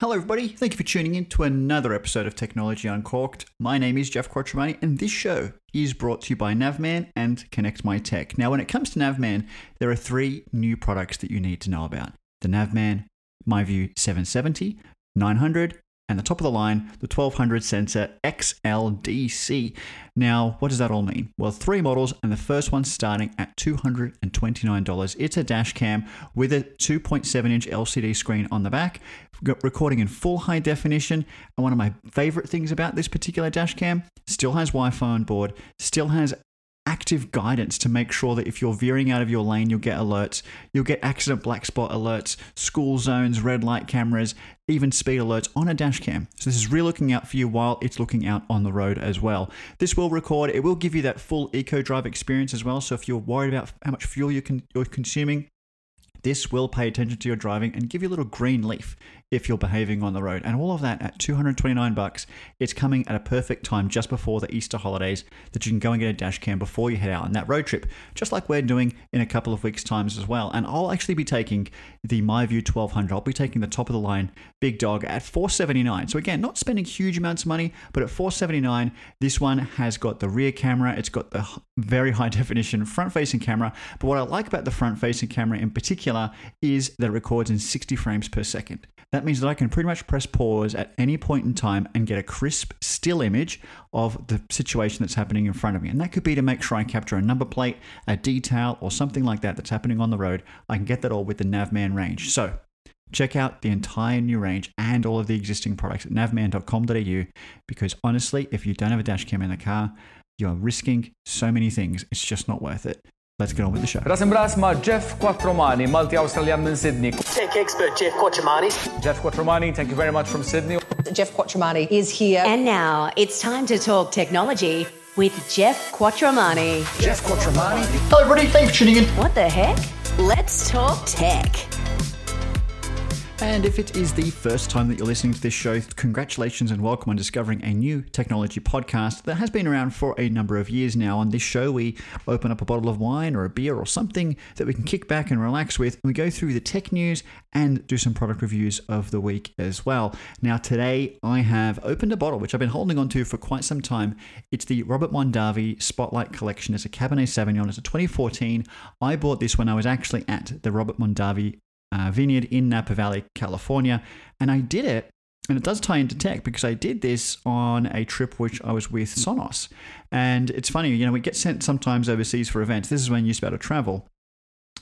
Hello, everybody. Thank you for tuning in to another episode of Technology Uncorked. My name is Jeff Quattromani, and this show is brought to you by Navman and Connect My Tech. Now, when it comes to Navman, there are three new products that you need to know about the Navman MiVUE 770, 900, and the top of the line, the 1200 sensor XLDC. Now, what does that all mean? Well, three models, and the first one starting at $229. It's a dash cam with a 2.7 inch LCD screen on the back, recording in full high definition. And one of my favorite things about this particular dash cam still has Wi Fi on board, still has active guidance to make sure that if you're veering out of your lane, you'll get alerts. You'll get accident black spot alerts, school zones, red light cameras, even speed alerts on a dash cam. So this is really looking out for you while it's looking out on the road as well. This will record, it will give you that full eco drive experience as well. So if you're worried about how much fuel you can, you're consuming, this will pay attention to your driving and give you a little green leaf if you're behaving on the road. And all of that at 229 bucks. It's coming at a perfect time just before the Easter holidays that you can go and get a dash cam before you head out on that road trip, just like we're doing in a couple of weeks' times as well. And I'll actually be taking the MiVUE 1200. I'll be taking the top of the line big dog at 479. So again, not spending huge amounts of money, but at 479, this one has got the rear camera, it's got the very high definition front facing camera. But what I like about the front facing camera in particular is that it records in 60 frames per second. That means that I can pretty much press pause at any point in time and get a crisp still image of the situation that's happening in front of me. And that could be to make sure I capture a number plate, a detail, or something like that that's happening on the road. I can get that all with the Navman range. So check out the entire new range and all of the existing products at navman.com.au because honestly, if you don't have a dash cam in the car, you're risking so many things. It's just not worth it. Let's get on with the show. Ras imbras ma' Jeff Quattromani, Malti-Australian minn Sydney. Tech expert Jeff Quattromani. Jeff Quattromani, thank you very much from Sydney. Jeff Quattromani is here. And now it's time to talk technology with Jeff Quattromani. Jeff Quattromani. Hello, everybody. Thanks for tuning in. What the heck? Let's talk tech. And if it is the first time that you're listening to this show, congratulations and welcome on discovering a new technology podcast that has been around for a number of years now. On this show, we open up a bottle of wine or a beer or something that we can kick back and relax with. And we go through the tech news and do some product reviews of the week as well. Now, today I have opened a bottle which I've been holding on to for quite some time. It's the Robert Mondavi Spotlight Collection. It's a Cabernet Sauvignon. It's a 2014. I bought this when I was actually at the Robert Mondavi uh, vineyard in Napa Valley, California. And I did it, and it does tie into tech because I did this on a trip which I was with Sonos. And it's funny, you know, we get sent sometimes overseas for events. This is when you able to travel.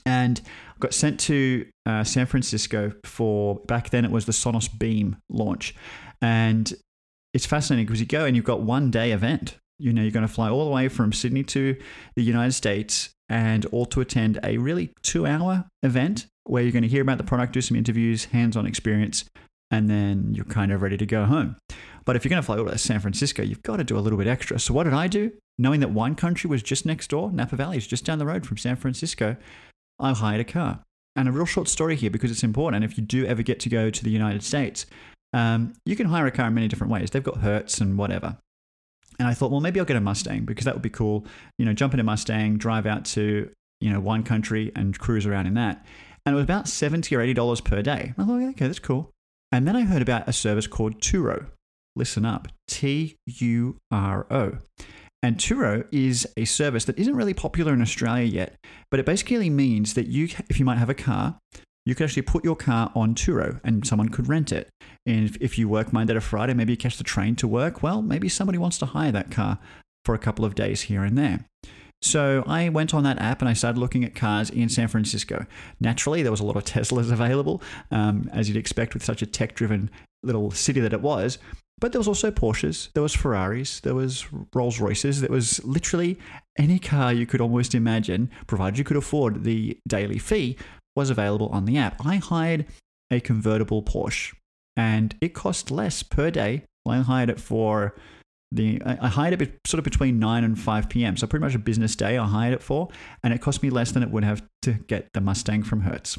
And I got sent to uh, San Francisco for back then it was the Sonos Beam launch. And it's fascinating because you go and you've got one day event. You know, you're going to fly all the way from Sydney to the United States and all to attend a really two hour event where you're going to hear about the product, do some interviews, hands on experience, and then you're kind of ready to go home. But if you're going to fly over to San Francisco, you've got to do a little bit extra. So, what did I do? Knowing that wine country was just next door, Napa Valley is just down the road from San Francisco, I hired a car. And a real short story here because it's important. If you do ever get to go to the United States, um, you can hire a car in many different ways. They've got Hertz and whatever. And I thought, well, maybe I'll get a Mustang because that would be cool. You know, jump in a Mustang, drive out to, you know, wine country and cruise around in that. And it was about 70 or $80 per day. I thought, okay, that's cool. And then I heard about a service called Turo. Listen up T U R O. And Turo is a service that isn't really popular in Australia yet, but it basically means that you, if you might have a car, you could actually put your car on Turo and someone could rent it. And if, if you work Monday to Friday, maybe you catch the train to work, well, maybe somebody wants to hire that car for a couple of days here and there. So I went on that app and I started looking at cars in San Francisco. Naturally, there was a lot of Teslas available, um, as you'd expect with such a tech-driven little city that it was. But there was also Porsches, there was Ferraris, there was Rolls Royces, there was literally any car you could almost imagine, provided you could afford the daily fee, was available on the app. I hired a convertible Porsche, and it cost less per day. I hired it for the I hired it sort of between 9 and 5 p.m. So pretty much a business day I hired it for, and it cost me less than it would have to get the Mustang from Hertz.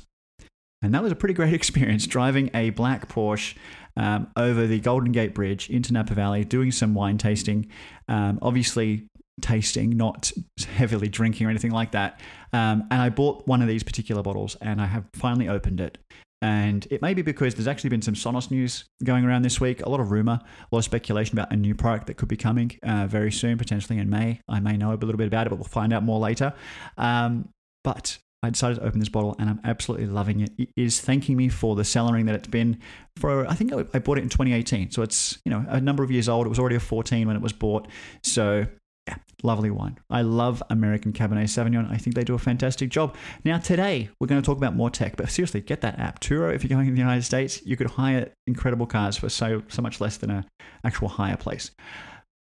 And that was a pretty great experience driving a black Porsche um, over the Golden Gate Bridge into Napa Valley, doing some wine tasting. Um, obviously, tasting, not heavily drinking or anything like that. Um, and I bought one of these particular bottles and I have finally opened it. And it may be because there's actually been some Sonos news going around this week, a lot of rumor, a lot of speculation about a new product that could be coming uh, very soon, potentially in May. I may know a little bit about it, but we'll find out more later. Um, but I decided to open this bottle and I'm absolutely loving it. It is thanking me for the cellaring that it's been for, I think I bought it in 2018. So it's, you know, a number of years old. It was already a 14 when it was bought. So yeah, lovely wine. I love American Cabernet Sauvignon. I think they do a fantastic job. Now, today, we're going to talk about more tech, but seriously, get that app. Turo, if you're going in the United States, you could hire incredible cars for so, so much less than an actual hire place.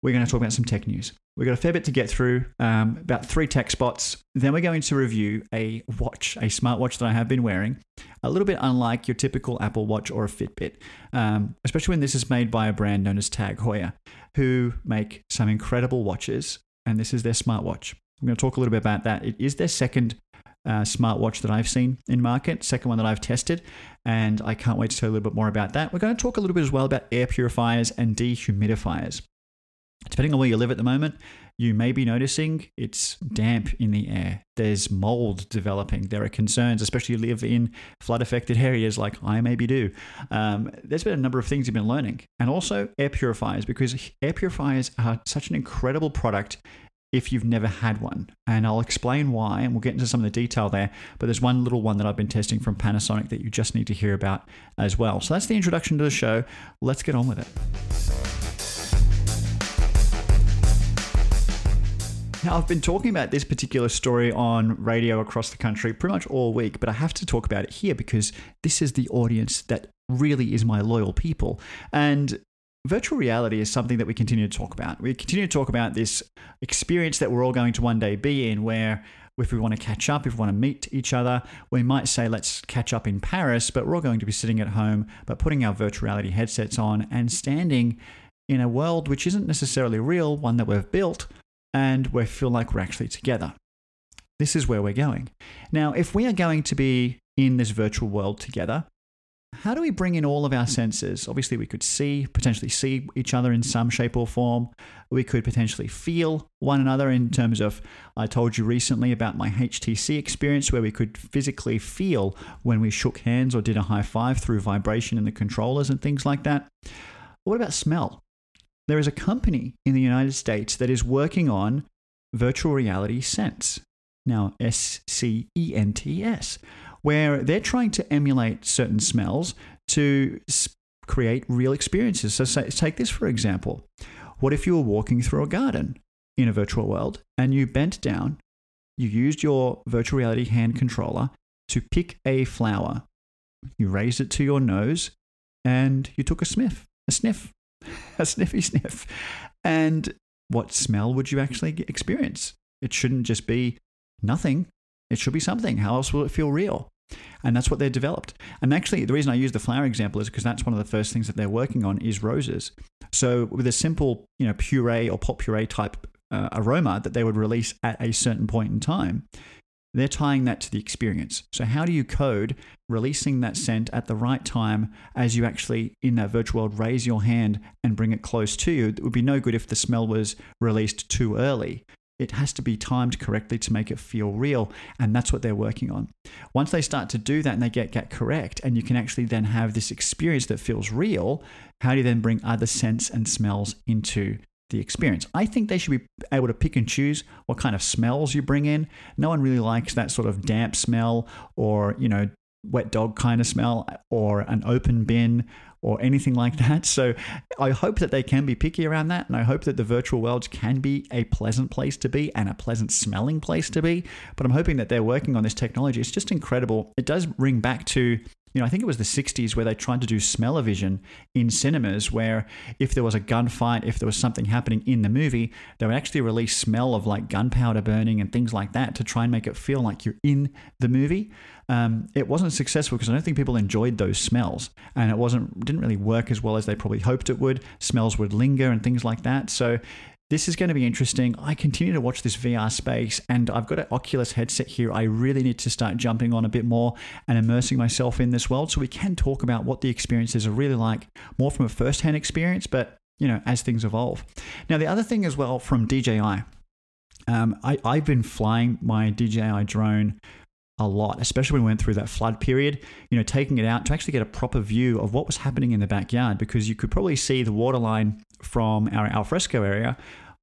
We're going to talk about some tech news. We've got a fair bit to get through, um, about three tech spots. Then we're going to review a watch, a smartwatch that I have been wearing, a little bit unlike your typical Apple Watch or a Fitbit, um, especially when this is made by a brand known as Tag Heuer, who make some incredible watches, and this is their smartwatch. I'm going to talk a little bit about that. It is their second uh, smartwatch that I've seen in market, second one that I've tested, and I can't wait to tell you a little bit more about that. We're going to talk a little bit as well about air purifiers and dehumidifiers. Depending on where you live at the moment, you may be noticing it's damp in the air. There's mold developing. There are concerns, especially if you live in flood affected areas like I maybe do. Um, there's been a number of things you've been learning. And also air purifiers, because air purifiers are such an incredible product if you've never had one. And I'll explain why, and we'll get into some of the detail there. But there's one little one that I've been testing from Panasonic that you just need to hear about as well. So that's the introduction to the show. Let's get on with it. I've been talking about this particular story on radio across the country pretty much all week, but I have to talk about it here because this is the audience that really is my loyal people. And virtual reality is something that we continue to talk about. We continue to talk about this experience that we're all going to one day be in where if we want to catch up, if we want to meet each other, we might say, let's catch up in Paris, but we're all going to be sitting at home, but putting our virtual reality headsets on and standing in a world which isn't necessarily real, one that we've built, and we feel like we're actually together. This is where we're going. Now, if we are going to be in this virtual world together, how do we bring in all of our senses? Obviously, we could see, potentially see each other in some shape or form. We could potentially feel one another in terms of, I told you recently about my HTC experience where we could physically feel when we shook hands or did a high five through vibration in the controllers and things like that. What about smell? There is a company in the United States that is working on virtual reality Scents. Now, S C E N T S, where they're trying to emulate certain smells to create real experiences. So, say, take this for example. What if you were walking through a garden in a virtual world and you bent down, you used your virtual reality hand controller to pick a flower, you raised it to your nose, and you took a sniff, a sniff a sniffy sniff. And what smell would you actually experience? It shouldn't just be nothing. It should be something. How else will it feel real? And that's what they've developed. And actually, the reason I use the flower example is because that's one of the first things that they're working on is roses. So with a simple, you know, puree or potpourri type uh, aroma that they would release at a certain point in time, they're tying that to the experience. So, how do you code releasing that scent at the right time as you actually, in that virtual world, raise your hand and bring it close to you? It would be no good if the smell was released too early. It has to be timed correctly to make it feel real. And that's what they're working on. Once they start to do that and they get, get correct, and you can actually then have this experience that feels real, how do you then bring other scents and smells into the experience. I think they should be able to pick and choose what kind of smells you bring in. No one really likes that sort of damp smell or, you know, wet dog kind of smell or an open bin or anything like that. So I hope that they can be picky around that. And I hope that the virtual worlds can be a pleasant place to be and a pleasant smelling place to be. But I'm hoping that they're working on this technology. It's just incredible. It does ring back to you know, I think it was the 60s where they tried to do smell-o-vision in cinemas, where if there was a gunfight, if there was something happening in the movie, they would actually release smell of like gunpowder burning and things like that to try and make it feel like you're in the movie. Um, it wasn't successful because I don't think people enjoyed those smells, and it wasn't didn't really work as well as they probably hoped it would. Smells would linger and things like that. So this is going to be interesting. I continue to watch this VR space, and I've got an Oculus headset here. I really need to start jumping on a bit more and immersing myself in this world so we can talk about what the experiences are really like, more from a first hand experience, but you know, as things evolve. Now, the other thing as well from DJI, um, I, I've been flying my DJI drone a lot, especially when we went through that flood period. You know, taking it out to actually get a proper view of what was happening in the backyard because you could probably see the waterline from our alfresco area,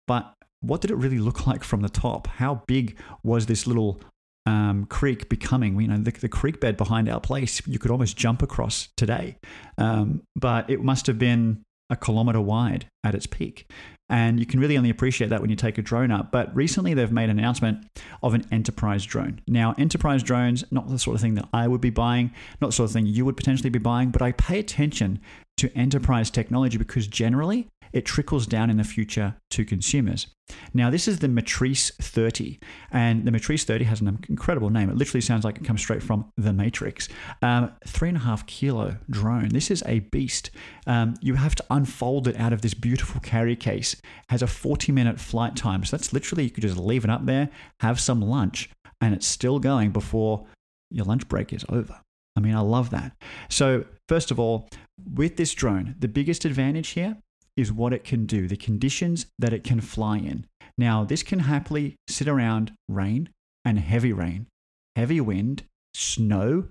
but what did it really look like from the top? How big was this little um, creek becoming? You know, the, the, creek bed behind our place, you could almost jump across today, um, but it must have been a kilometer wide at its peak. And you can really only appreciate that when you take a drone up. But recently, they've made an announcement of an enterprise drone. Now, enterprise drones, not the sort of thing that I would be buying, not the sort of thing you would potentially be buying, but I pay attention to enterprise technology because generally it trickles down in the future to consumers. Now, this is the Matrice 30, and the Matrice 30 has an incredible name. It literally sounds like it comes straight from The Matrix. Um, three and a half kilo drone. This is a beast. Um, you have to unfold it out of this beautiful carry case. It has a 40 minute flight time. So that's literally, you could just leave it up there, have some lunch, and it's still going before your lunch break is over. I mean, I love that. So, first of all, with this drone, the biggest advantage here is what it can do, the conditions that it can fly in. Now, this can happily sit around rain and heavy rain, heavy wind, snow,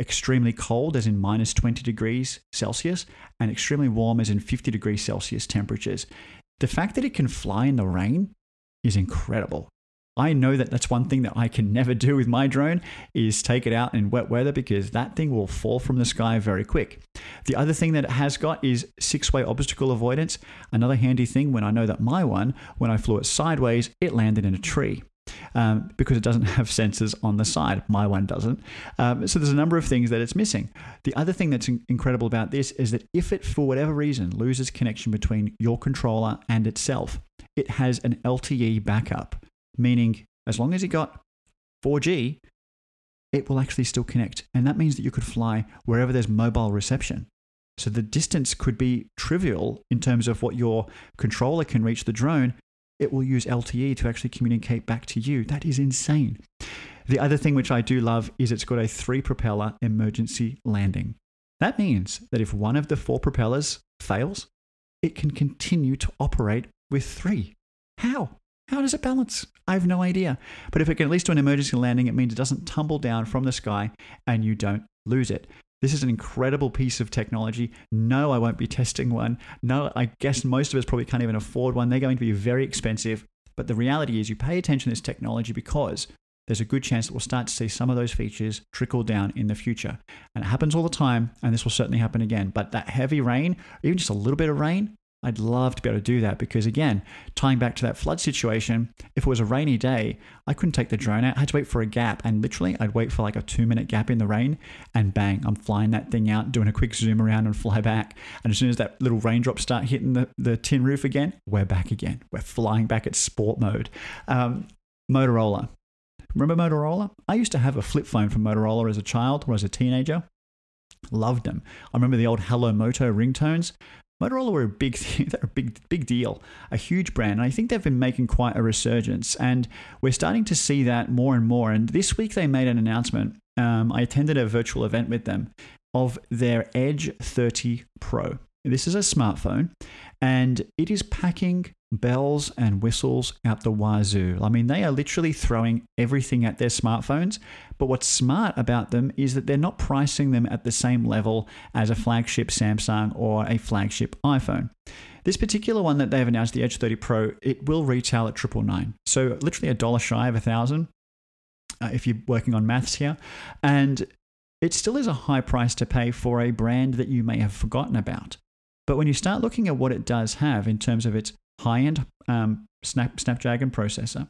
extremely cold, as in minus 20 degrees Celsius, and extremely warm, as in 50 degrees Celsius temperatures. The fact that it can fly in the rain is incredible. I know that that's one thing that I can never do with my drone is take it out in wet weather because that thing will fall from the sky very quick. The other thing that it has got is six-way obstacle avoidance. Another handy thing when I know that my one, when I flew it sideways, it landed in a tree. Um, because it doesn't have sensors on the side. My one doesn't. Um, so there's a number of things that it's missing. The other thing that's incredible about this is that if it, for whatever reason, loses connection between your controller and itself, it has an LTE backup meaning as long as you got 4G, it will actually still connect. And that means that you could fly wherever there's mobile reception. So the distance could be trivial in terms of what your controller can reach the drone. It will use LTE to actually communicate back to you. That is insane. The other thing which I do love is it's got a three propeller emergency landing. That means that if one of the four propellers fails, it can continue to operate with three. How? How does it balance? I have no idea. But if it can at least do an emergency landing, it means it doesn't tumble down from the sky and you don't lose it. This is an incredible piece of technology. No, I won't be testing one. No, I guess most of us probably can't even afford one. They're going to be very expensive. But the reality is, you pay attention to this technology because there's a good chance that we'll start to see some of those features trickle down in the future. And it happens all the time, and this will certainly happen again. But that heavy rain, even just a little bit of rain, I'd love to be able to do that because, again, tying back to that flood situation, if it was a rainy day, I couldn't take the drone out. I had to wait for a gap. And literally, I'd wait for like a two minute gap in the rain and bang, I'm flying that thing out, doing a quick zoom around and fly back. And as soon as that little raindrop start hitting the, the tin roof again, we're back again. We're flying back at sport mode. Um, Motorola. Remember Motorola? I used to have a flip phone from Motorola as a child or as a teenager. Loved them. I remember the old Hello Moto ringtones. Motorola were a big, they're a big, big deal, a huge brand. And I think they've been making quite a resurgence, and we're starting to see that more and more. And this week they made an announcement. Um, I attended a virtual event with them of their Edge 30 Pro. This is a smartphone, and it is packing bells and whistles out the wazoo. I mean, they are literally throwing everything at their smartphones. But what's smart about them is that they're not pricing them at the same level as a flagship Samsung or a flagship iPhone. This particular one that they've announced, the Edge 30 Pro, it will retail at triple nine. So literally a dollar shy of a thousand. Uh, if you're working on maths here, and it still is a high price to pay for a brand that you may have forgotten about. But when you start looking at what it does have in terms of its high end um, Snap, Snapdragon processor,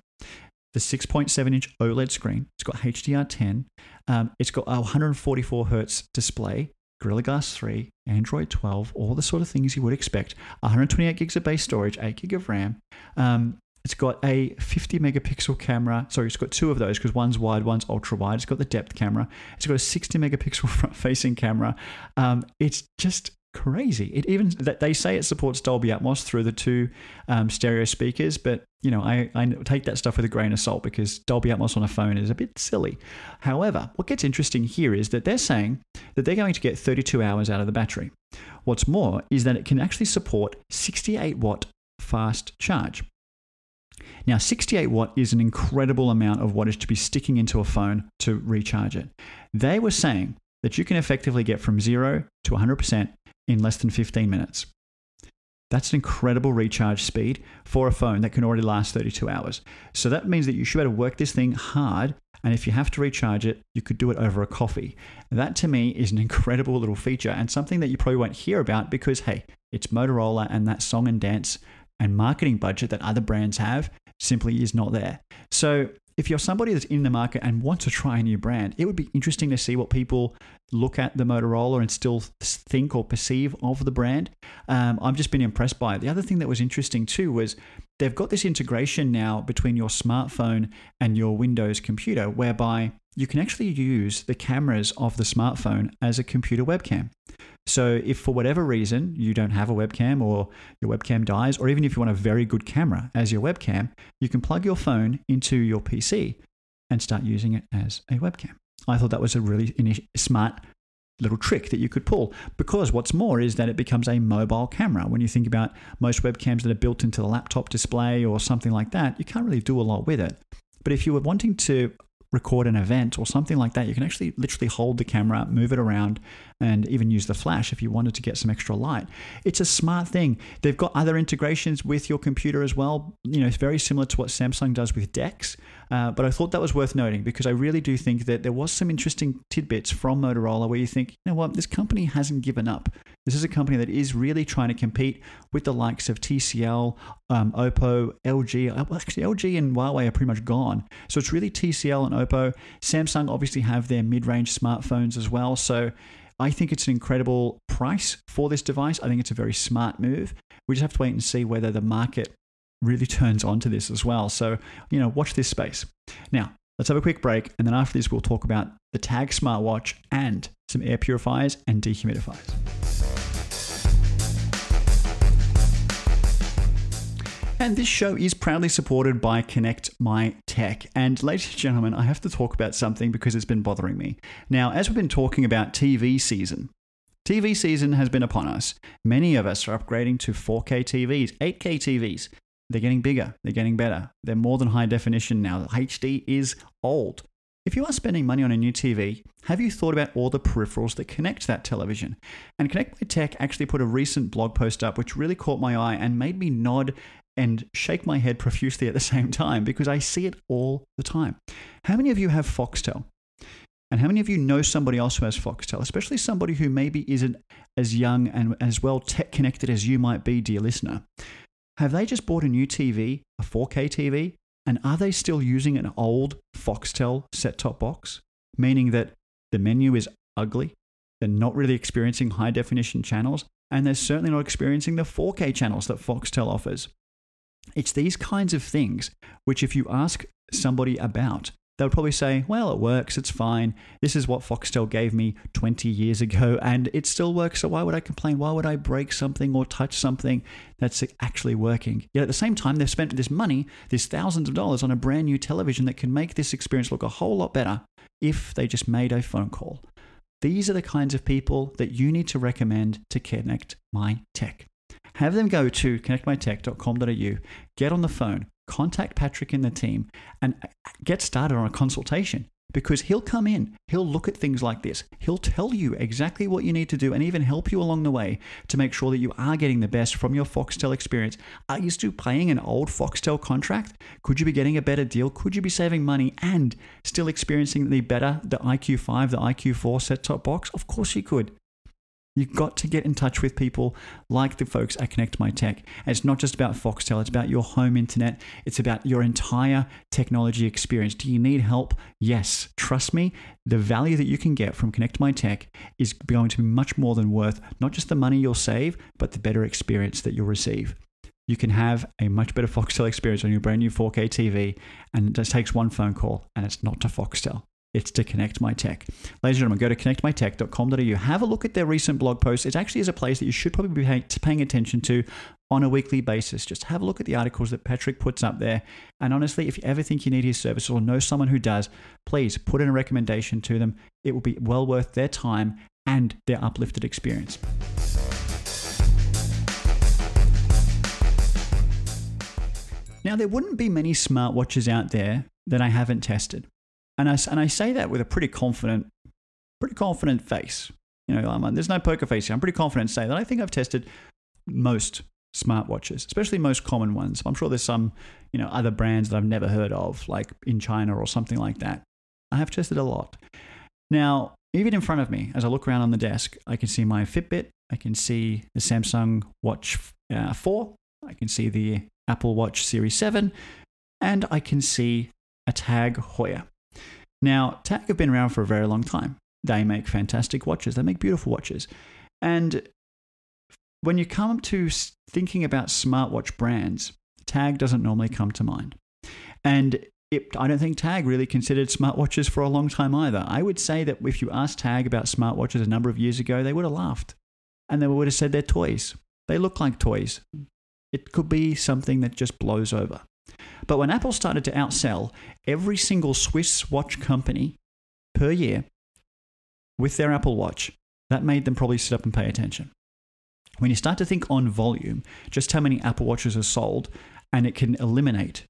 the 6.7 inch OLED screen. It's got HDR10. Um, it's got a 144 hertz display, Gorilla Glass 3, Android 12, all the sort of things you would expect. 128 gigs of base storage, 8 gig of RAM. Um, it's got a 50 megapixel camera. Sorry, it's got two of those because one's wide, one's ultra wide. It's got the depth camera. It's got a 60 megapixel front facing camera. Um, it's just crazy. It even that they say it supports Dolby Atmos through the two um, stereo speakers, but you know I, I take that stuff with a grain of salt because Dolby Atmos on a phone is a bit silly. However, what gets interesting here is that they're saying that they're going to get 32 hours out of the battery. What's more is that it can actually support 68 watt fast charge. Now, 68 watt is an incredible amount of wattage to be sticking into a phone to recharge it. They were saying that you can effectively get from zero to 100% in less than 15 minutes. That's an incredible recharge speed for a phone that can already last 32 hours. So that means that you should be able to work this thing hard. And if you have to recharge it, you could do it over a coffee. That to me is an incredible little feature and something that you probably won't hear about because, hey, it's Motorola and that song and dance and marketing budget that other brands have simply is not there. So if you're somebody that's in the market and wants to try a new brand, it would be interesting to see what people look at the Motorola and still think or perceive of the brand. Um, I've just been impressed by it. The other thing that was interesting too was they've got this integration now between your smartphone and your Windows computer, whereby you can actually use the cameras of the smartphone as a computer webcam. So, if for whatever reason you don't have a webcam or your webcam dies, or even if you want a very good camera as your webcam, you can plug your phone into your PC and start using it as a webcam. I thought that was a really smart little trick that you could pull because what's more is that it becomes a mobile camera. When you think about most webcams that are built into the laptop display or something like that, you can't really do a lot with it. But if you were wanting to record an event or something like that, you can actually literally hold the camera, move it around, and even use the flash if you wanted to get some extra light. It's a smart thing. They've got other integrations with your computer as well. You know, it's very similar to what Samsung does with DeX. Uh, but I thought that was worth noting because I really do think that there was some interesting tidbits from Motorola where you think, you know what, this company hasn't given up. This is a company that is really trying to compete with the likes of TCL, um, Oppo, LG. Uh, well, actually, LG and Huawei are pretty much gone. So it's really TCL and Oppo. Samsung obviously have their mid range smartphones as well. So I think it's an incredible price for this device. I think it's a very smart move. We just have to wait and see whether the market really turns onto this as well. So, you know, watch this space. Now, let's have a quick break. And then after this, we'll talk about the Tag smartwatch and some air purifiers and dehumidifiers. And this show is proudly supported by Connect My Tech. And ladies and gentlemen, I have to talk about something because it's been bothering me. Now, as we've been talking about TV season, TV season has been upon us. Many of us are upgrading to 4K TVs, 8K TVs. They're getting bigger, they're getting better. They're more than high definition now. HD is old. If you are spending money on a new TV, have you thought about all the peripherals that connect that television? And Connect My Tech actually put a recent blog post up which really caught my eye and made me nod and shake my head profusely at the same time because I see it all the time. How many of you have Foxtel? And how many of you know somebody else who has Foxtel, especially somebody who maybe isn't as young and as well tech connected as you might be, dear listener? Have they just bought a new TV, a 4K TV, and are they still using an old Foxtel set top box? Meaning that the menu is ugly, they're not really experiencing high definition channels, and they're certainly not experiencing the 4K channels that Foxtel offers. It's these kinds of things which, if you ask somebody about, they would probably say, well, it works, it's fine. This is what Foxtel gave me 20 years ago, and it still works. So why would I complain? Why would I break something or touch something that's actually working? Yet at the same time, they've spent this money, this thousands of dollars, on a brand new television that can make this experience look a whole lot better if they just made a phone call. These are the kinds of people that you need to recommend to connect my tech. Have them go to connectmytech.com.au, get on the phone, contact Patrick and the team, and get started on a consultation because he'll come in, he'll look at things like this, he'll tell you exactly what you need to do and even help you along the way to make sure that you are getting the best from your Foxtel experience. Are you still paying an old Foxtel contract? Could you be getting a better deal? Could you be saving money and still experiencing the better, the IQ5, the IQ4 set top box? Of course you could. You've got to get in touch with people like the folks at Connect My Tech. And it's not just about Foxtel, it's about your home internet, it's about your entire technology experience. Do you need help? Yes. Trust me, the value that you can get from Connect My Tech is going to be much more than worth not just the money you'll save, but the better experience that you'll receive. You can have a much better Foxtel experience on your brand new 4K TV, and it just takes one phone call, and it's not to Foxtel it's to Connect My Tech. Ladies and gentlemen, go to connectmytech.com.au. Have a look at their recent blog posts. It actually is a place that you should probably be paying attention to on a weekly basis. Just have a look at the articles that Patrick puts up there. And honestly, if you ever think you need his service or know someone who does, please put in a recommendation to them. It will be well worth their time and their uplifted experience. Now, there wouldn't be many smartwatches out there that I haven't tested. And I, and I say that with a pretty confident, pretty confident face. You know, I'm, there's no poker face here. I'm pretty confident to say that I think I've tested most smartwatches, especially most common ones. I'm sure there's some, you know, other brands that I've never heard of, like in China or something like that. I have tested a lot. Now, even in front of me, as I look around on the desk, I can see my Fitbit. I can see the Samsung Watch uh, 4. I can see the Apple Watch Series 7. And I can see a Tag Heuer. Now, Tag have been around for a very long time. They make fantastic watches, they make beautiful watches. And when you come to thinking about smartwatch brands, Tag doesn't normally come to mind. And it, I don't think Tag really considered smartwatches for a long time either. I would say that if you asked Tag about smartwatches a number of years ago, they would have laughed and they would have said they're toys. They look like toys. It could be something that just blows over. But when Apple started to outsell every single Swiss watch company per year with their Apple Watch, that made them probably sit up and pay attention. When you start to think on volume, just how many Apple Watches are sold, and it can eliminate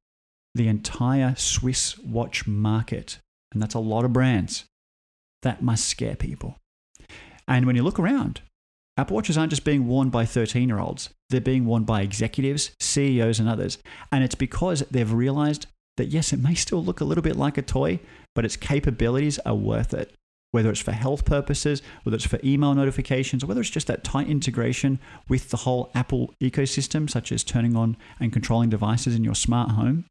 the entire Swiss watch market, and that's a lot of brands, that must scare people. And when you look around, Apple Watches aren't just being worn by 13 year olds, they're being worn by executives, CEOs, and others. And it's because they've realized that yes, it may still look a little bit like a toy, but its capabilities are worth it. Whether it's for health purposes, whether it's for email notifications, or whether it's just that tight integration with the whole Apple ecosystem, such as turning on and controlling devices in your smart home,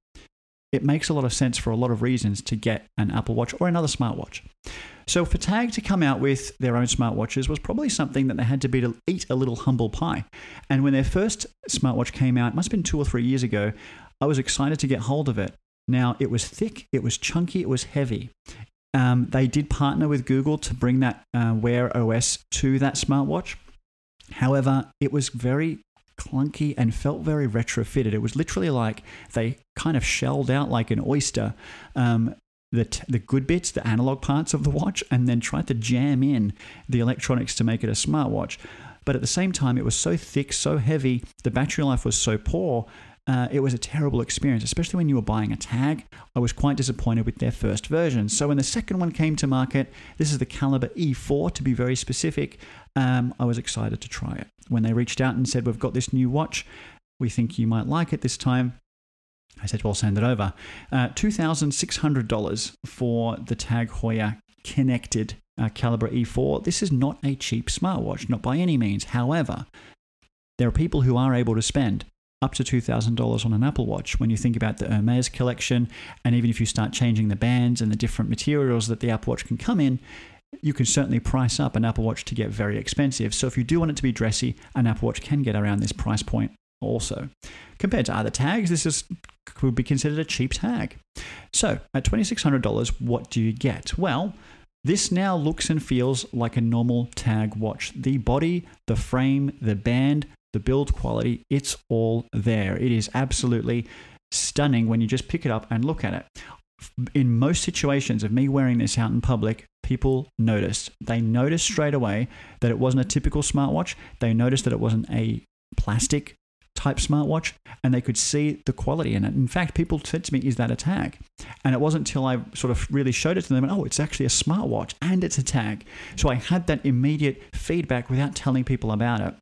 it makes a lot of sense for a lot of reasons to get an Apple Watch or another smartwatch. So for Tag to come out with their own smartwatches was probably something that they had to be to eat a little humble pie. And when their first smartwatch came out, it must have been two or three years ago, I was excited to get hold of it. Now it was thick, it was chunky, it was heavy. Um, they did partner with Google to bring that uh, Wear OS to that smartwatch. However, it was very clunky and felt very retrofitted. It was literally like they kind of shelled out like an oyster um, the, t- the good bits, the analog parts of the watch, and then tried to jam in the electronics to make it a smartwatch. But at the same time, it was so thick, so heavy, the battery life was so poor. Uh, it was a terrible experience, especially when you were buying a tag. I was quite disappointed with their first version. So when the second one came to market, this is the Calibre E4 to be very specific. Um, I was excited to try it. When they reached out and said, We've got this new watch, we think you might like it this time. I said, well, send it over. Uh, $2,600 for the Tag Heuer connected uh, Calibre E4. This is not a cheap smartwatch, not by any means. However, there are people who are able to spend up to $2,000 on an Apple Watch when you think about the Hermes collection. And even if you start changing the bands and the different materials that the Apple Watch can come in, you can certainly price up an Apple Watch to get very expensive. So if you do want it to be dressy, an Apple Watch can get around this price point also. Compared to other tags, this is could be considered a cheap tag. So at $2,600, what do you get? Well, this now looks and feels like a normal tag watch. The body, the frame, the band, the build quality, it's all there. It is absolutely stunning when you just pick it up and look at it. In most situations of me wearing this out in public, people noticed. They noticed straight away that it wasn't a typical smartwatch. They noticed that it wasn't a plastic type smartwatch and they could see the quality in it. In fact, people said to me, Is that a tag? And it wasn't until I sort of really showed it to them, oh, it's actually a smartwatch and it's a tag. So I had that immediate feedback without telling people about it.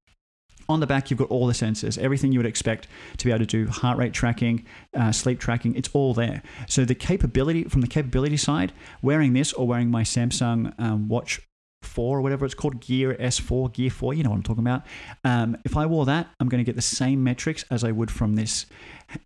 On the back, you've got all the sensors, everything you would expect to be able to do heart rate tracking, uh, sleep tracking, it's all there. So, the capability, from the capability side, wearing this or wearing my Samsung um, Watch 4 or whatever it's called, Gear S4, Gear 4, you know what I'm talking about. Um, if I wore that, I'm going to get the same metrics as I would from this.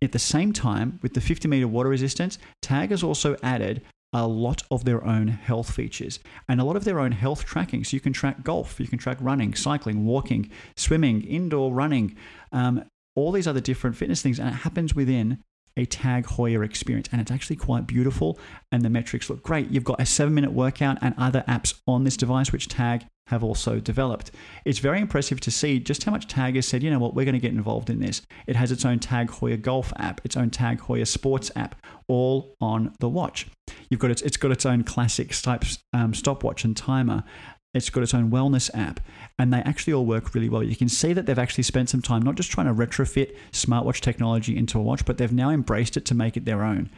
At the same time, with the 50 meter water resistance, Tag has also added a lot of their own health features and a lot of their own health tracking. So you can track golf, you can track running, cycling, walking, swimming, indoor running, um, all these other different fitness things. And it happens within a Tag Heuer experience. And it's actually quite beautiful. And the metrics look great. You've got a seven minute workout and other apps on this device, which Tag have also developed. It's very impressive to see just how much Tag has said, you know what, we're going to get involved in this. It has its own Tag Heuer Golf app, its own Tag Heuer Sports app, all on the watch. You've got its, it's got its own classics type um, stopwatch and timer. It's got its own wellness app, and they actually all work really well. You can see that they've actually spent some time not just trying to retrofit smartwatch technology into a watch, but they've now embraced it to make it their own.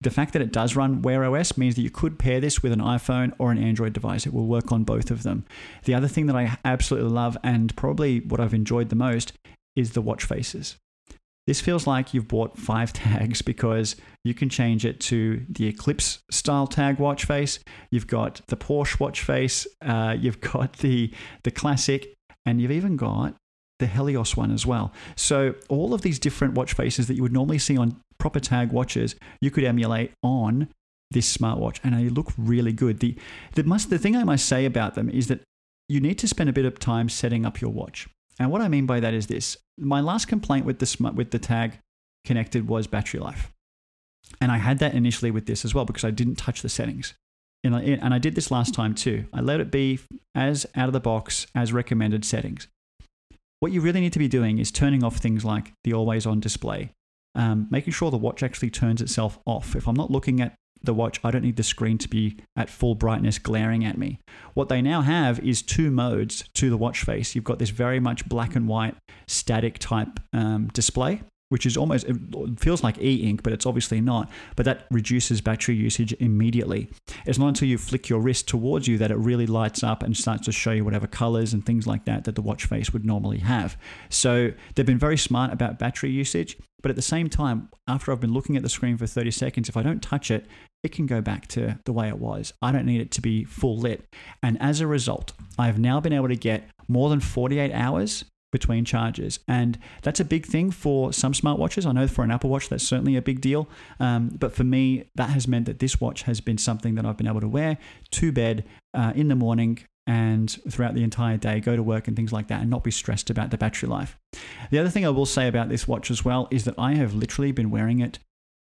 The fact that it does run Wear OS means that you could pair this with an iPhone or an Android device. It will work on both of them. The other thing that I absolutely love, and probably what I've enjoyed the most, is the watch faces. This feels like you've bought five tags because you can change it to the Eclipse style tag watch face. You've got the Porsche watch face. Uh, you've got the the classic, and you've even got the Helios one as well. So all of these different watch faces that you would normally see on proper tag watches, you could emulate on this smartwatch, and they look really good. The the must the thing I must say about them is that you need to spend a bit of time setting up your watch. And what I mean by that is this: my last complaint with the smart with the tag connected was battery life, and I had that initially with this as well because I didn't touch the settings. And I, and I did this last time too. I let it be as out of the box as recommended settings. What you really need to be doing is turning off things like the always on display, um, making sure the watch actually turns itself off. If I'm not looking at the watch, I don't need the screen to be at full brightness glaring at me. What they now have is two modes to the watch face. You've got this very much black and white static type um, display, which is almost, it feels like e ink, but it's obviously not. But that reduces battery usage immediately. It's not until you flick your wrist towards you that it really lights up and starts to show you whatever colors and things like that that the watch face would normally have. So they've been very smart about battery usage. But at the same time, after I've been looking at the screen for 30 seconds, if I don't touch it, it can go back to the way it was. I don't need it to be full lit. And as a result, I've now been able to get more than 48 hours between charges. And that's a big thing for some smartwatches. I know for an Apple Watch, that's certainly a big deal. Um, but for me, that has meant that this watch has been something that I've been able to wear to bed uh, in the morning and throughout the entire day, go to work and things like that, and not be stressed about the battery life. The other thing I will say about this watch as well is that I have literally been wearing it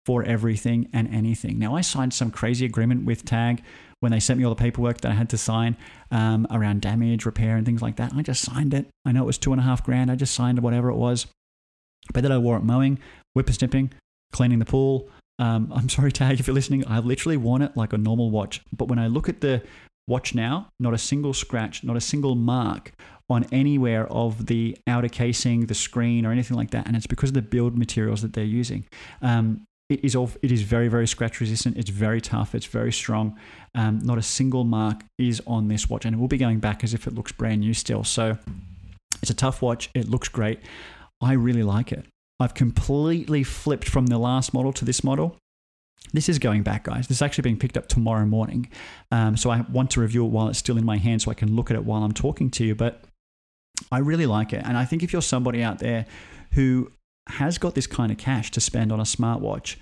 for everything and anything. Now, I signed some crazy agreement with Tag when they sent me all the paperwork that I had to sign um, around damage, repair, and things like that. I just signed it. I know it was two and a half grand. I just signed whatever it was. But then I wore it mowing, whipper snipping, cleaning the pool. Um, I'm sorry, Tag, if you're listening. I've literally worn it like a normal watch. But when I look at the watch now, not a single scratch, not a single mark on anywhere of the outer casing, the screen, or anything like that. And it's because of the build materials that they're using. Um, it is all, it is very very scratch resistant. It's very tough. It's very strong. Um, not a single mark is on this watch, and it will be going back as if it looks brand new still. So it's a tough watch. It looks great. I really like it. I've completely flipped from the last model to this model. This is going back, guys. This is actually being picked up tomorrow morning. Um, so I want to review it while it's still in my hand so I can look at it while I'm talking to you. But I really like it. And I think if you're somebody out there who has got this kind of cash to spend on a smartwatch,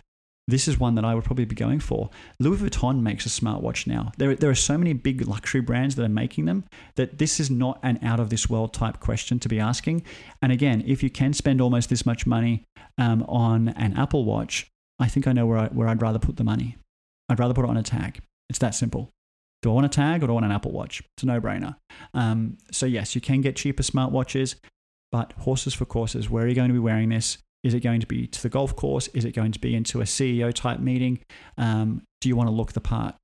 this is one that I would probably be going for. Louis Vuitton makes a smartwatch now. There, there are so many big luxury brands that are making them that this is not an out of this world type question to be asking. And again, if you can spend almost this much money um, on an Apple Watch, I think I know where, I, where I'd rather put the money. I'd rather put it on a tag. It's that simple. Do I want a tag or do I want an Apple Watch? It's a no brainer. Um, so, yes, you can get cheaper smartwatches, but horses for courses. Where are you going to be wearing this? Is it going to be to the golf course? Is it going to be into a CEO type meeting? Um, do you want to look the part?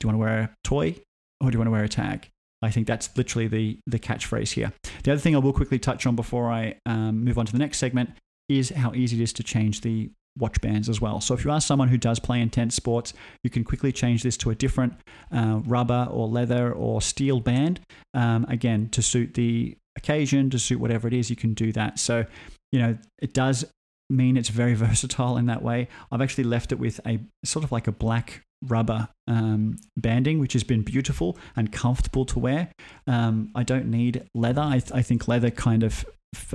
Do you want to wear a toy or do you want to wear a tag? I think that's literally the, the catchphrase here. The other thing I will quickly touch on before I um, move on to the next segment is how easy it is to change the watch bands as well. So if you are someone who does play intense sports, you can quickly change this to a different uh, rubber or leather or steel band. Um, again, to suit the occasion, to suit whatever it is, you can do that. So, you know, it does mean it's very versatile in that way. I've actually left it with a sort of like a black rubber um, banding, which has been beautiful and comfortable to wear. Um, I don't need leather. I, th- I think leather kind of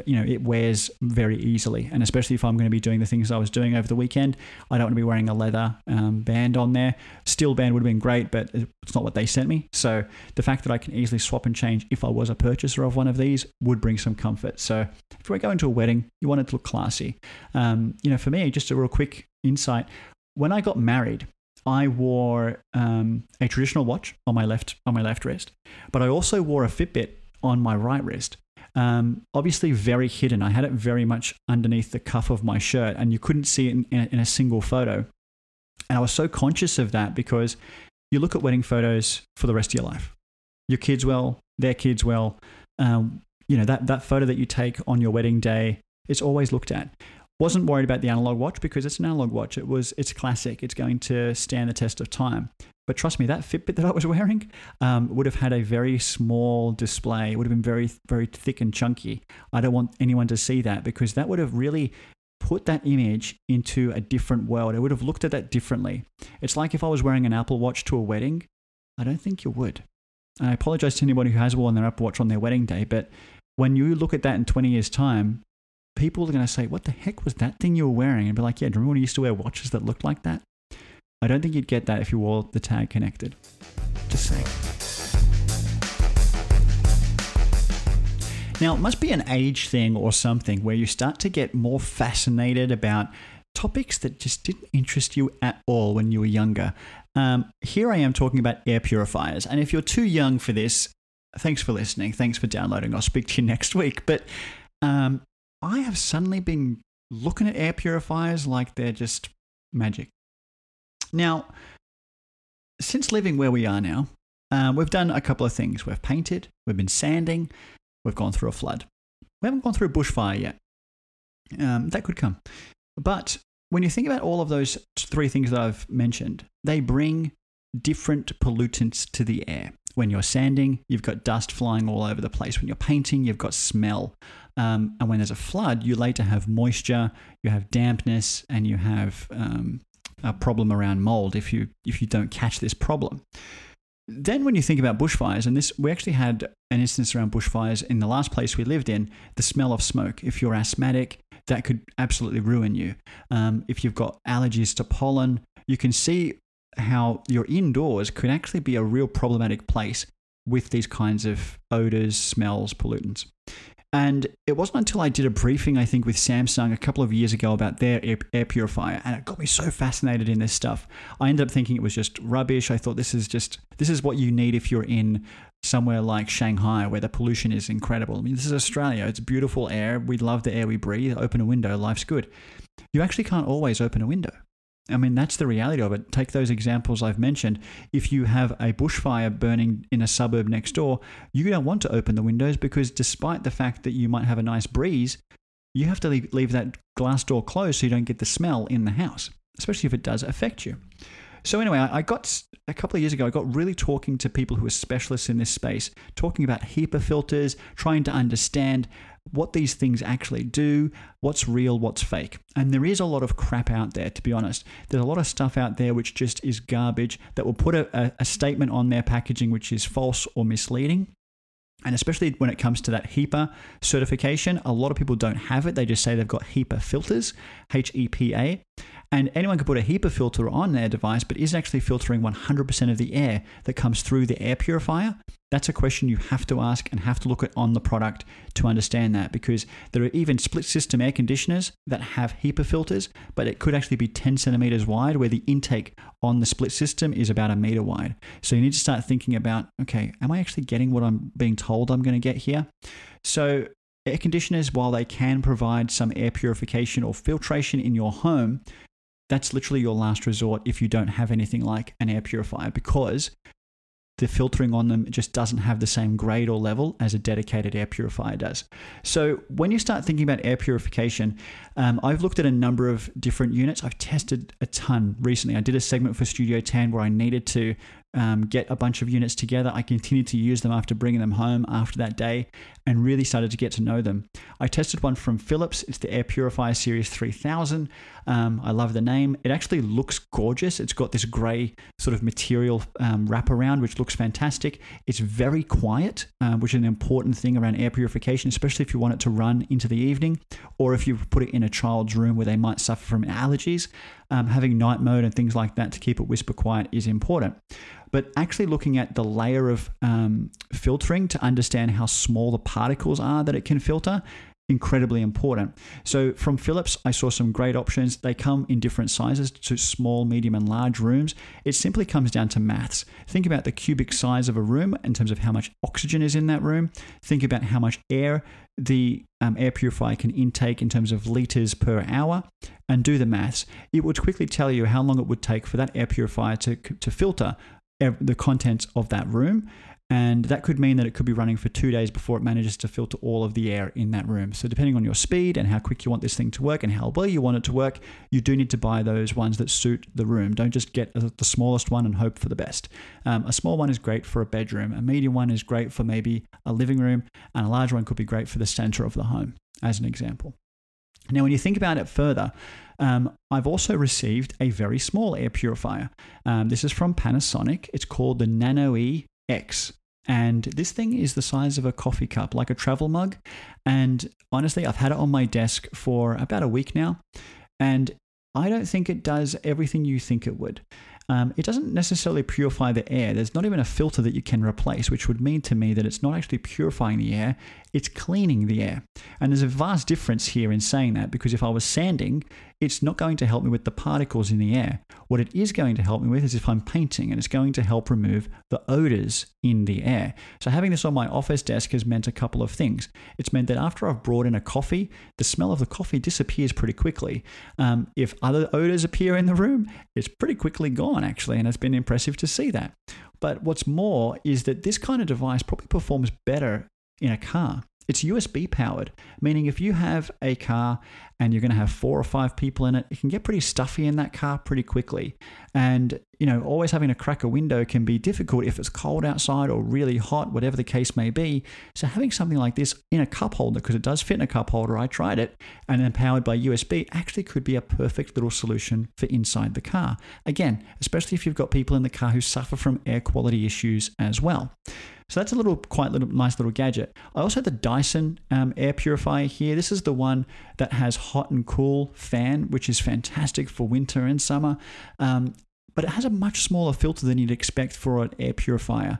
you know it wears very easily. And especially if i'm going to be doing the things i was doing over the weekend i don't want to be wearing a leather um, band on there. Steel band would have been great but it's not what they sent me. So the fact that i can easily swap and change if i was a purchaser of one of these would bring some comfort. So if we're going to a wedding you want it to look classy. Um, you know for me just a real quick insight. When i got married I wore um, a traditional watch on my left on my left wrist, but I also wore a Fitbit on my right wrist. Um, obviously, very hidden. I had it very much underneath the cuff of my shirt, and you couldn't see it in, in, in a single photo. And I was so conscious of that because you look at wedding photos for the rest of your life. Your kids will, their kids well. Um, you know that that photo that you take on your wedding day, it's always looked at. Wasn't worried about the analog watch because it's an analog watch. It was it's classic. It's going to stand the test of time. But trust me, that Fitbit that I was wearing um, would have had a very small display. It would have been very very thick and chunky. I don't want anyone to see that because that would have really put that image into a different world. It would have looked at that differently. It's like if I was wearing an Apple Watch to a wedding. I don't think you would. I apologize to anybody who has worn their Apple Watch on their wedding day, but when you look at that in 20 years' time, people are going to say, What the heck was that thing you were wearing? And be like, Yeah, do you remember when you used to wear watches that looked like that? I don't think you'd get that if you wore the tag connected. Just saying. Now, it must be an age thing or something where you start to get more fascinated about topics that just didn't interest you at all when you were younger. Um, here I am talking about air purifiers. And if you're too young for this, thanks for listening. Thanks for downloading. I'll speak to you next week. But um, I have suddenly been looking at air purifiers like they're just magic. Now, since living where we are now, uh, we've done a couple of things. We've painted, we've been sanding, we've gone through a flood. We haven't gone through a bushfire yet. Um, that could come. But when you think about all of those three things that I've mentioned, they bring different pollutants to the air. When you're sanding, you've got dust flying all over the place. When you're painting, you've got smell. Um, and when there's a flood, you later have moisture, you have dampness, and you have um, a problem around mold if you if you don't catch this problem. Then, when you think about bushfires, and this, we actually had an instance around bushfires in the last place we lived in, the smell of smoke. If you're asthmatic, that could absolutely ruin you. Um, if you've got allergies to pollen, you can see how your indoors could actually be a real problematic place with these kinds of odors, smells, pollutants. And it wasn't until I did a briefing, I think, with Samsung a couple of years ago about their air, purifier, and it got me so fascinated in this stuff. I ended up thinking it was just rubbish. I thought this is just this is what you need if you're in somewhere like Shanghai where the pollution is incredible. I mean, this is Australia. It's beautiful air. We love the air we breathe. Open a window, life's good. You actually can't always open a window. I mean, that's the reality of it. Take those examples I've mentioned. If you have a bushfire burning in a suburb next door, you don't want to open the windows because, despite the fact that you might have a nice breeze, you have to leave, leave that glass door closed so you don't get the smell in the house, especially if it does affect you. So, anyway, I got a couple of years ago, I got really talking to people who are specialists in this space, talking about HEPA filters, trying to understand what these things actually do, what's real, what's fake. And there is a lot of crap out there, to be honest. There's a lot of stuff out there which just is garbage that will put a, a statement on their packaging which is false or misleading. And especially when it comes to that HEPA certification, a lot of people don't have it. They just say they've got HEPA filters, H E P A. And anyone can put a HEPA filter on their device, but is it actually filtering 100% of the air that comes through the air purifier? That's a question you have to ask and have to look at on the product to understand that because there are even split system air conditioners that have HEPA filters, but it could actually be 10 centimeters wide, where the intake on the split system is about a meter wide. So you need to start thinking about okay, am I actually getting what I'm being told I'm going to get here? So air conditioners, while they can provide some air purification or filtration in your home, that's literally your last resort if you don't have anything like an air purifier because the filtering on them just doesn't have the same grade or level as a dedicated air purifier does. So, when you start thinking about air purification, um, I've looked at a number of different units. I've tested a ton recently. I did a segment for Studio 10 where I needed to um, get a bunch of units together. I continued to use them after bringing them home after that day and really started to get to know them. I tested one from Philips. It's the Air Purifier Series 3000. Um, I love the name. It actually looks gorgeous. It's got this grey sort of material um, wraparound, which looks fantastic. It's very quiet, um, which is an important thing around air purification, especially if you want it to run into the evening or if you put it in a child's room where they might suffer from allergies. Um, having night mode and things like that to keep it whisper quiet is important but actually looking at the layer of um, filtering to understand how small the particles are that it can filter incredibly important. So from Philips, I saw some great options. They come in different sizes to small, medium, and large rooms. It simply comes down to maths. Think about the cubic size of a room in terms of how much oxygen is in that room. Think about how much air the um, air purifier can intake in terms of liters per hour and do the maths. It would quickly tell you how long it would take for that air purifier to, to filter the contents of that room. And that could mean that it could be running for two days before it manages to filter all of the air in that room. So, depending on your speed and how quick you want this thing to work and how well you want it to work, you do need to buy those ones that suit the room. Don't just get the smallest one and hope for the best. Um, a small one is great for a bedroom, a medium one is great for maybe a living room, and a large one could be great for the center of the home, as an example. Now, when you think about it further, um, I've also received a very small air purifier. Um, this is from Panasonic. It's called the Nano E X. And this thing is the size of a coffee cup, like a travel mug. And honestly, I've had it on my desk for about a week now. And I don't think it does everything you think it would. Um, it doesn't necessarily purify the air. There's not even a filter that you can replace, which would mean to me that it's not actually purifying the air, it's cleaning the air. And there's a vast difference here in saying that because if I was sanding, it's not going to help me with the particles in the air. What it is going to help me with is if I'm painting, and it's going to help remove the odors in the air. So, having this on my office desk has meant a couple of things. It's meant that after I've brought in a coffee, the smell of the coffee disappears pretty quickly. Um, if other odors appear in the room, it's pretty quickly gone, actually, and it's been impressive to see that. But what's more is that this kind of device probably performs better in a car. It's USB powered, meaning if you have a car and you're going to have four or five people in it, it can get pretty stuffy in that car pretty quickly. And, you know, always having to crack a window can be difficult if it's cold outside or really hot, whatever the case may be. So having something like this in a cup holder, because it does fit in a cup holder, I tried it, and then powered by USB, actually could be a perfect little solution for inside the car. Again, especially if you've got people in the car who suffer from air quality issues as well. So that's a little, quite little, nice little gadget. I also have the Dyson um, air purifier here. This is the one that has hot and cool fan, which is fantastic for winter and summer. Um, but it has a much smaller filter than you'd expect for an air purifier.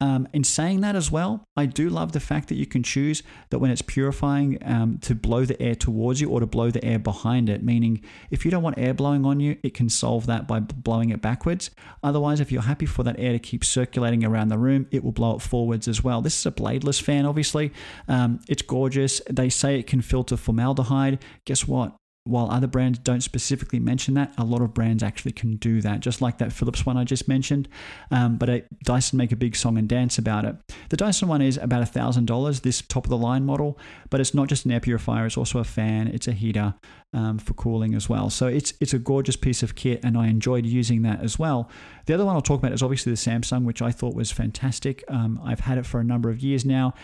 Um, in saying that as well, I do love the fact that you can choose that when it's purifying um, to blow the air towards you or to blow the air behind it. Meaning, if you don't want air blowing on you, it can solve that by blowing it backwards. Otherwise, if you're happy for that air to keep circulating around the room, it will blow it forwards as well. This is a bladeless fan, obviously. Um, it's gorgeous. They say it can filter formaldehyde. Guess what? While other brands don't specifically mention that, a lot of brands actually can do that, just like that Philips one I just mentioned. Um, but uh, Dyson make a big song and dance about it. The Dyson one is about $1,000, this top of the line model, but it's not just an air purifier, it's also a fan, it's a heater um, for cooling as well. So it's, it's a gorgeous piece of kit, and I enjoyed using that as well. The other one I'll talk about is obviously the Samsung, which I thought was fantastic. Um, I've had it for a number of years now.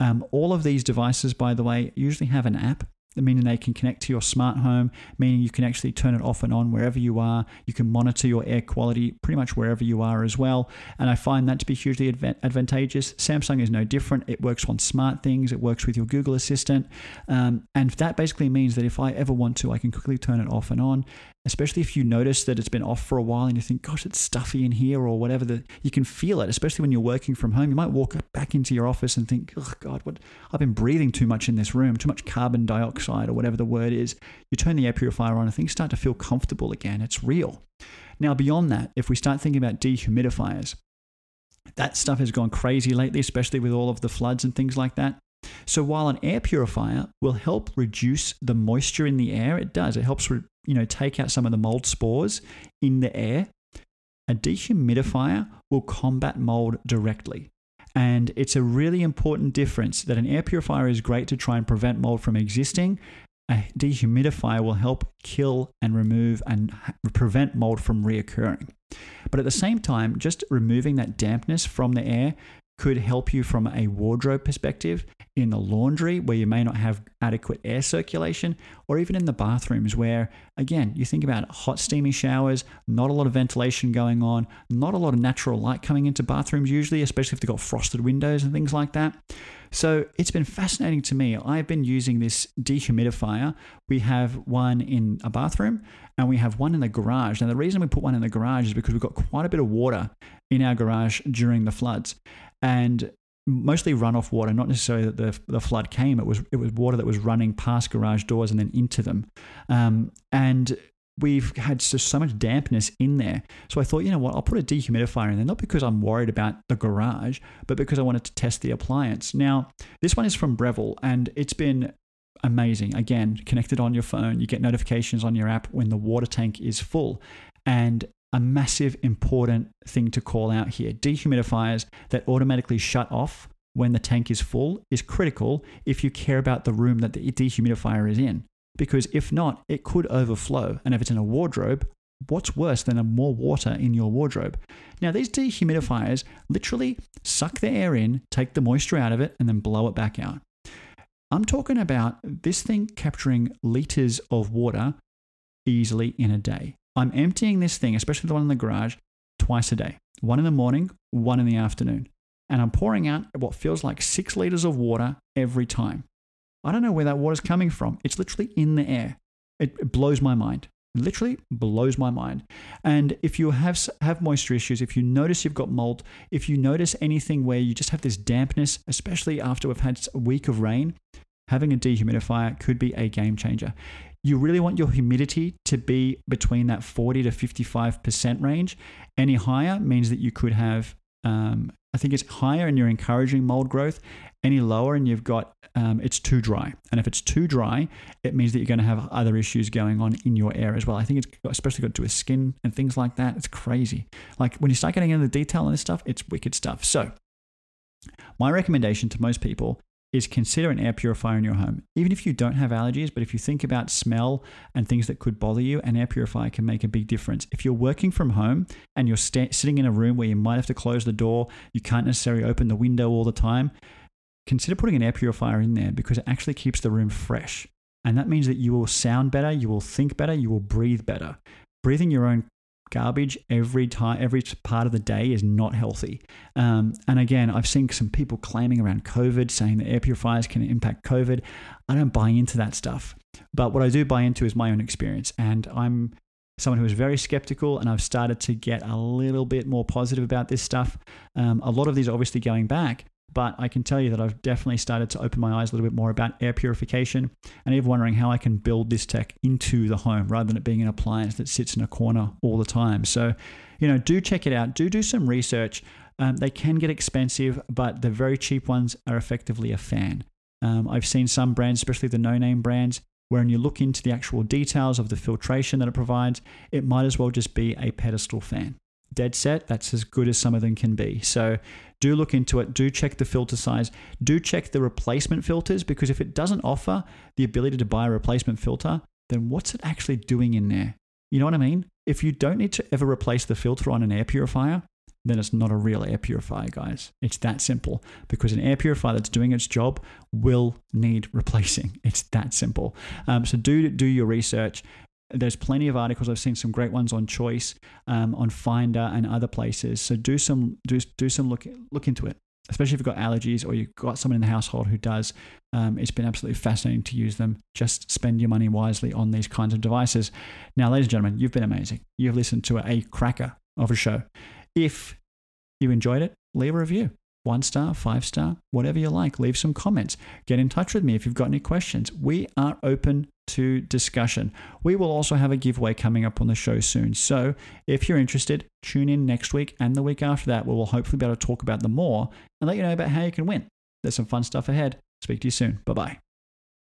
Um, all of these devices, by the way, usually have an app meaning they can connect to your smart home, meaning you can actually turn it off and on wherever you are. You can monitor your air quality pretty much wherever you are as well. And I find that to be hugely advantageous. Samsung is no different. It works on SmartThings, it works with your Google Assistant. Um, and that basically means that if I ever want to, I can quickly turn it off and on especially if you notice that it's been off for a while and you think, gosh, it's stuffy in here or whatever, that you can feel it, especially when you're working from home. You might walk back into your office and think, oh God, what I've been breathing too much in this room, too much carbon dioxide or whatever the word is. You turn the air purifier on and things start to feel comfortable again. It's real. Now, beyond that, if we start thinking about dehumidifiers, that stuff has gone crazy lately, especially with all of the floods and things like that. So while an air purifier will help reduce the moisture in the air, it does. It helps, you know, take out some of the mold spores in the air. A dehumidifier will combat mold directly. And it's a really important difference that an air purifier is great to try and prevent mold from existing. A dehumidifier will help kill and remove and prevent mold from reoccurring. But at the same time, just removing that dampness from the air could help you from a wardrobe perspective in the laundry where you may not have adequate air circulation, or even in the bathrooms where, again, you think about hot, steamy showers, not a lot of ventilation going on, not a lot of natural light coming into bathrooms usually, especially if they've got frosted windows and things like that. So it's been fascinating to me. I've been using this dehumidifier. We have one in a bathroom and we have one in the garage. Now, the reason we put one in the garage is because we've got quite a bit of water in our garage during the floods. And mostly runoff water, not necessarily that the, the flood came. It was it was water that was running past garage doors and then into them. Um, and we've had just so much dampness in there. So I thought, you know what, I'll put a dehumidifier in there, not because I'm worried about the garage, but because I wanted to test the appliance. Now, this one is from Breville and it's been amazing. Again, connected on your phone, you get notifications on your app when the water tank is full. And a massive important thing to call out here. Dehumidifiers that automatically shut off when the tank is full is critical if you care about the room that the dehumidifier is in. Because if not, it could overflow. And if it's in a wardrobe, what's worse than a more water in your wardrobe? Now, these dehumidifiers literally suck the air in, take the moisture out of it, and then blow it back out. I'm talking about this thing capturing liters of water easily in a day. I'm emptying this thing, especially the one in the garage, twice a day one in the morning, one in the afternoon. And I'm pouring out what feels like six liters of water every time. I don't know where that water's coming from. It's literally in the air. It, it blows my mind. literally blows my mind. And if you have have moisture issues, if you notice you've got mold, if you notice anything where you just have this dampness, especially after we've had a week of rain, having a dehumidifier could be a game changer. You really want your humidity to be between that 40 to 55% range. Any higher means that you could have, um, I think it's higher and you're encouraging mold growth. Any lower and you've got, um, it's too dry. And if it's too dry, it means that you're going to have other issues going on in your air as well. I think it's especially got to do with skin and things like that. It's crazy. Like when you start getting into the detail on this stuff, it's wicked stuff. So, my recommendation to most people is consider an air purifier in your home. Even if you don't have allergies, but if you think about smell and things that could bother you, an air purifier can make a big difference. If you're working from home and you're sitting in a room where you might have to close the door, you can't necessarily open the window all the time, consider putting an air purifier in there because it actually keeps the room fresh. And that means that you will sound better, you will think better, you will breathe better. Breathing your own garbage every time, every part of the day is not healthy. Um, and again, I've seen some people claiming around COVID, saying that air purifiers can impact COVID. I don't buy into that stuff. But what I do buy into is my own experience. And I'm someone who is very skeptical, and I've started to get a little bit more positive about this stuff. Um, a lot of these obviously going back, but I can tell you that I've definitely started to open my eyes a little bit more about air purification and even wondering how I can build this tech into the home rather than it being an appliance that sits in a corner all the time. So, you know, do check it out. Do do some research. Um, they can get expensive, but the very cheap ones are effectively a fan. Um, I've seen some brands, especially the no name brands, where when you look into the actual details of the filtration that it provides, it might as well just be a pedestal fan dead set. That's as good as some of them can be. So do look into it. Do check the filter size. Do check the replacement filters because if it doesn't offer the ability to buy a replacement filter, then what's it actually doing in there? You know what I mean? If you don't need to ever replace the filter on an air purifier, then it's not a real air purifier, guys. It's that simple because an air purifier that's doing its job will need replacing. It's that simple. Um, so do do your research. There's plenty of articles. I've seen some great ones on Choice, um, on Finder, and other places. So do some do do some look look into it. Especially if you've got allergies or you've got someone in the household who does. Um, it's been absolutely fascinating to use them. Just spend your money wisely on these kinds of devices. Now, ladies and gentlemen, you've been amazing. You've listened to a cracker of a show. If you enjoyed it, leave a review one star, five star, whatever you like. Leave some comments. Get in touch with me if you've got any questions. We are open to discussion. We will also have a giveaway coming up on the show soon. So if you're interested, tune in next week and the week after that, where we'll hopefully be able to talk about them more and let you know about how you can win. There's some fun stuff ahead. Speak to you soon. Bye bye.